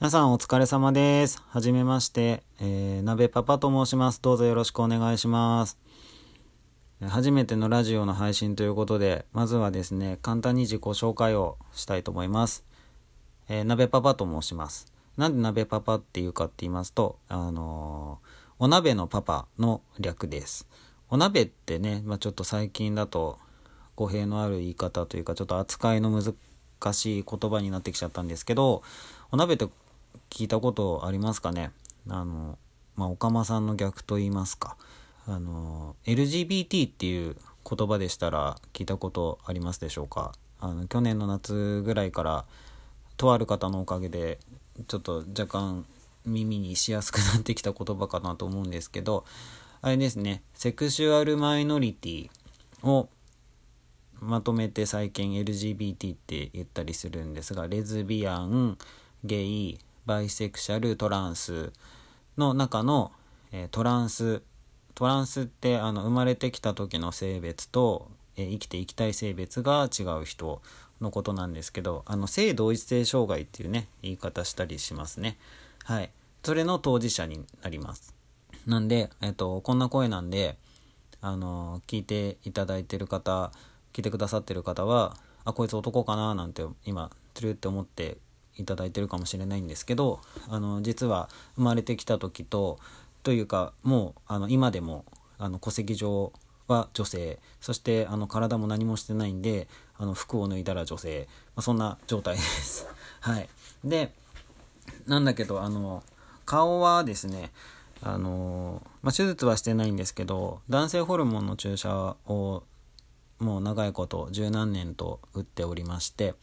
皆さんお疲れ様です。はじめまして、えー、鍋パパと申します。どうぞよろしくお願いします。初めてのラジオの配信ということで、まずはですね、簡単に自己紹介をしたいと思います。えー、鍋パパと申します。なんで鍋パパっていうかって言いますと、あのーお鍋のパパの略です。お鍋ってね、まあ、ちょっと最近だと語弊のある言い方というかちょっと扱いの難しい言葉になってきちゃったんですけどお鍋って聞いたことありますかね？あのまあおかまさんの逆と言いますか。あの LGBT っていう言葉でしたら聞いたことありますでしょうか？あの去年の夏ぐらいからとある方のおかげでちょっと若干耳にしやすくなってきた言葉かなと思うんですけどあれですねセクシュアルマイノリティをまとめて最近 LGBT って言ったりするんですがレズビアンゲイバイセクシャルトランスの中の、えートランストランスってあの生まれてきた時の性別と、えー生きていきたい性別が違う人のことなんですけどあの性同一性障害っていうね言い方したりしますね。はい。それの当事者になります。なんで、えっと、こんな声なんであの聞いていただいてる方聞いてくださってる方はあこいつ男かななんて今つるって思っていただいてるかもしれないんですけどあの実は生まれてきた時とというかもうあの今でもあの戸籍上は女性そしてあの体も何もしてないんであの服を脱いだら女性、まあ、そんな状態です。はい、でなんだけどあの顔はですねあの、まあ、手術はしてないんですけど男性ホルモンの注射をもう長いこと十何年と打っておりまして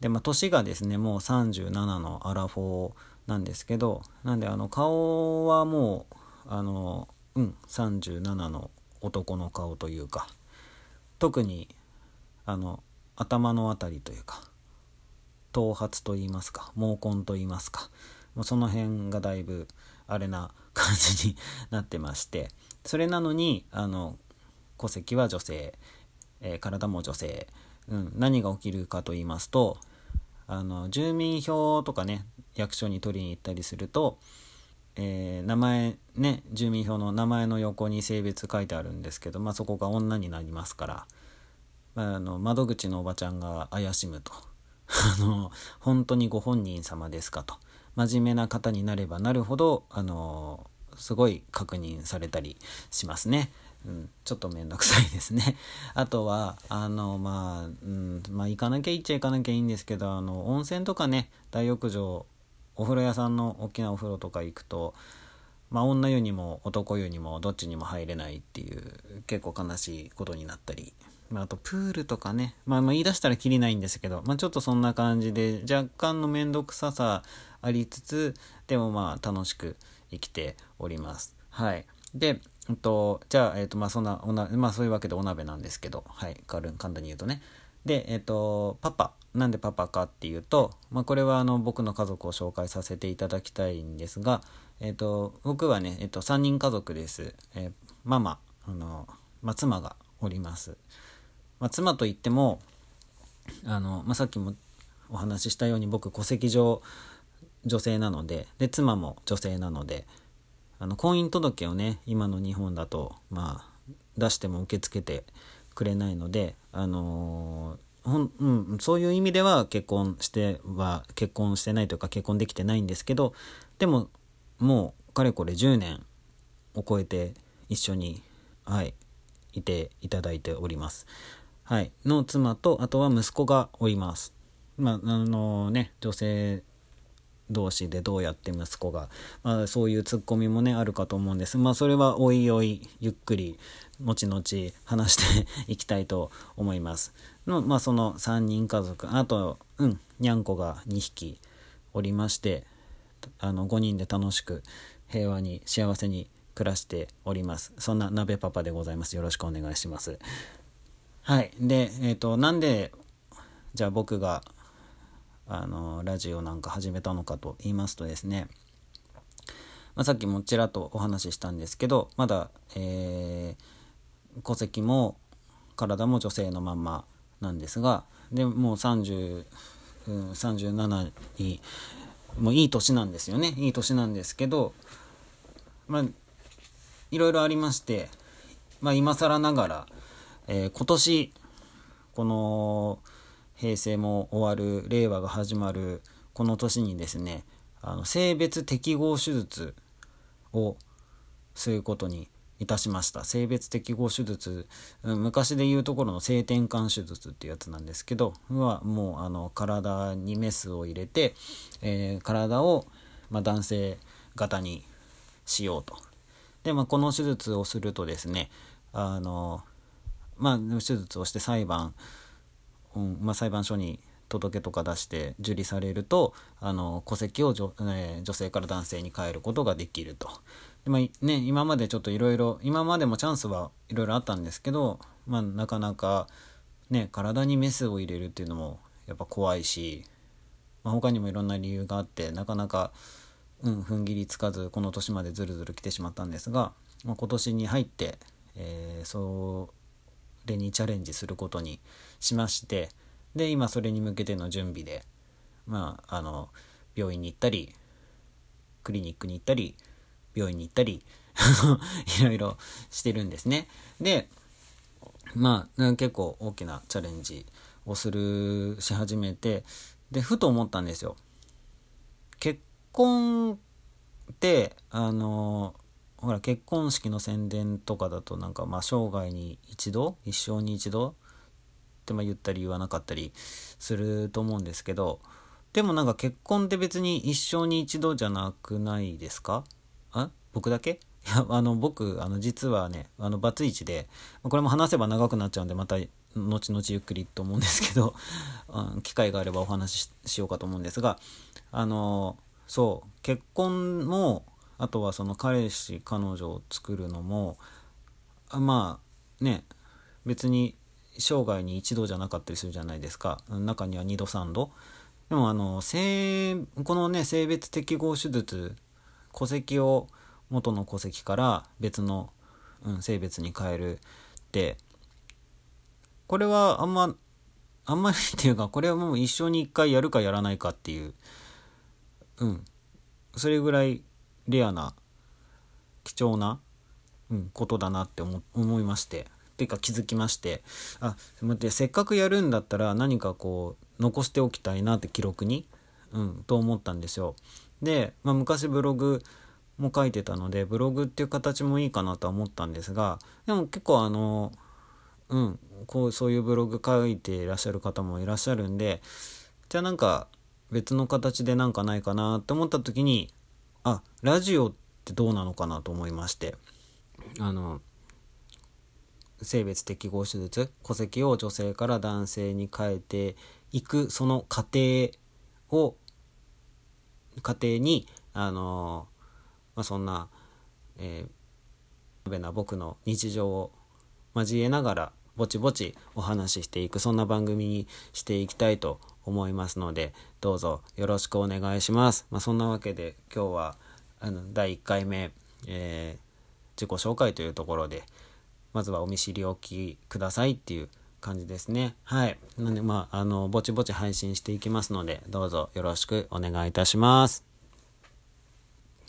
で、まあ、年がですねもう37のアラフォーなんですけどなんであの顔はもうあのうん37の男の顔というか特にあの頭のあたりというか頭髪と言いますか毛根と言いますかもうその辺がだいぶあれな感じに なってましてそれなのにあの戸籍は女性、えー体も女性、うん、何が起きるかと言いますとあの住民票とかね役所に取りに行ったりすると、えー名前ね住民票の名前の横に性別書いてあるんですけど、まあ、そこが女になりますから、まあ、あの窓口のおばちゃんが怪しむと あの本当にご本人様ですかと真面目な方になればなるほどあのすごい確認されたりしますね。うん、ちょっと面倒くさいですね。あとは、あの、まあ、うん、まあ、行かなきゃ行っちゃ行かなきゃいいんですけど、あの、温泉とかね、大浴場、お風呂屋さんの大きなお風呂とか行くと、まあ、女湯にも男湯にもどっちにも入れないっていう結構悲しいことになったり、まあ、あとプールとかね、まあ、まあ言い出したらきりないんですけど、まあ、ちょっとそんな感じで若干の面倒くささありつつでもまあ楽しく生きております。はい、で、えっと、じゃあ、えっとまあ、そんなおな、まあ、そういうわけでお鍋なんですけど、はい、軽簡単に言うとね。で、えっと、パパなんでパパかっていうと、まあ、これはあの僕の家族を紹介させていただきたいんですが、えっと、僕はね、えっと、3人家族です。えーママあの、まあ、妻がおります。まあ、妻といってもあの、まあ、さっきもお話ししたように僕戸籍上女性なのでで妻も女性なのであの婚姻届をね今の日本だとまあ出しても受け付けてくれないのであのーほんうん、そういう意味では結婚しては結婚してないというか結婚できてないんですけどでももうかれこれ10年を超えて一緒にはいいていただいております。はい、の妻とあとは息子がおります。まああのね女性同士でどうやって息子が、まあ、そういうツッコミもねあるかと思うんです。まあそれはおいおいゆっくり後々話していきたいと思います。のまあその3人家族あとうんにゃんこが2匹おりましてあの5人で楽しく平和に幸せに暮らしております。そんな鍋パパでございます。よろしくお願いします。はい。でえっ、となんでじゃあ僕があのラジオなんか始めたのかと言いますとですね、まあ、さっきもちらっとお話ししたんですけどまだ、えー戸籍も体も女性のまんまなんですがでもう30、うん、37にもういい年なんですよね。いい年なんですけどまあいろいろありましてまあ今更ながら、えー、今年この平成も終わる令和が始まるこの年にですねあの性別適合手術をすることにいたしました。性別適合手術、うん、昔で言うところの性転換手術っていうやつなんですけどはもうあの体にメスを入れて、えー、体を、まあ、男性型にしようと。で、まあ、この手術をするとですねあのまあ手術をして裁判、うんまあ、裁判所に届けとか出して受理されるとあの戸籍を女,、えー、女性から男性に変えることができると。でまあね、今までちょっといろいろ今までもチャンスはいろいろあったんですけど、まあ、なかなか、ね、体にメスを入れるっていうのもやっぱ怖いし、まあ、他にもいろんな理由があってなかなか、うん、踏ん切りつかずこの年までずるずる来てしまったんですが、まあ、今年に入って、えー、それにチャレンジすることにしまして。で今それに向けての準備でまああの病院に行ったりクリニックに行ったり病院に行ったり いろいろしてるんですねでまあ結構大きなチャレンジをするし始めてでふと思ったんですよ結婚ってあのほら結婚式の宣伝とかだとなんかまあ生涯に一度一生に一度ってまあ言ったり言わなかったりすると思うんですけどでもなんか結婚って別に一生に一度じゃなくないですか？あ？僕だけ？いやあの僕あの実はねあのバツイチでこれも話せば長くなっちゃうんでまた後々ゆっくりと思うんですけど 機会があればお話ししようかと思うんですがあのそう結婚もあとはその彼氏彼女を作るのもまあね別に生涯に一度じゃなかったりするじゃないですか。中には2度3度。でもあの性このね性別適合手術戸籍を元の戸籍から別の、うん、性別に変えるってこれはあんまあんまりっていうかこれはもう一生に一回やるかやらないかっていううん。それぐらいレアな貴重な、うん、ことだなって思いましてていうか気づきましてあ待ってせっかくやるんだったら何かこう残しておきたいなって記録に、うん、と思ったんですよ。で、まあ、昔ブログも書いてたのでブログっていう形もいいかなとは思ったんですがでも結構あのうんこうそういうブログ書いていらっしゃる方もいらっしゃるんでじゃあなんか別の形でなんかないかなって思った時にあラジオってどうなのかなと思いまして。あの性別適合手術戸籍を女性から男性に変えていくその過程を過程にあのまあ、そんな、えー、べな僕の日常を交えながらぼちぼちお話ししていくそんな番組にしていきたいと思いますのでどうぞよろしくお願いします。まあ、そんなわけで今日はあの第1回目、えー、自己紹介というところでまずはお見知りおきくださいっていう感じですね。はい。なんで、まあ、あの、ぼちぼち配信していきますので、どうぞよろしくお願いいたします。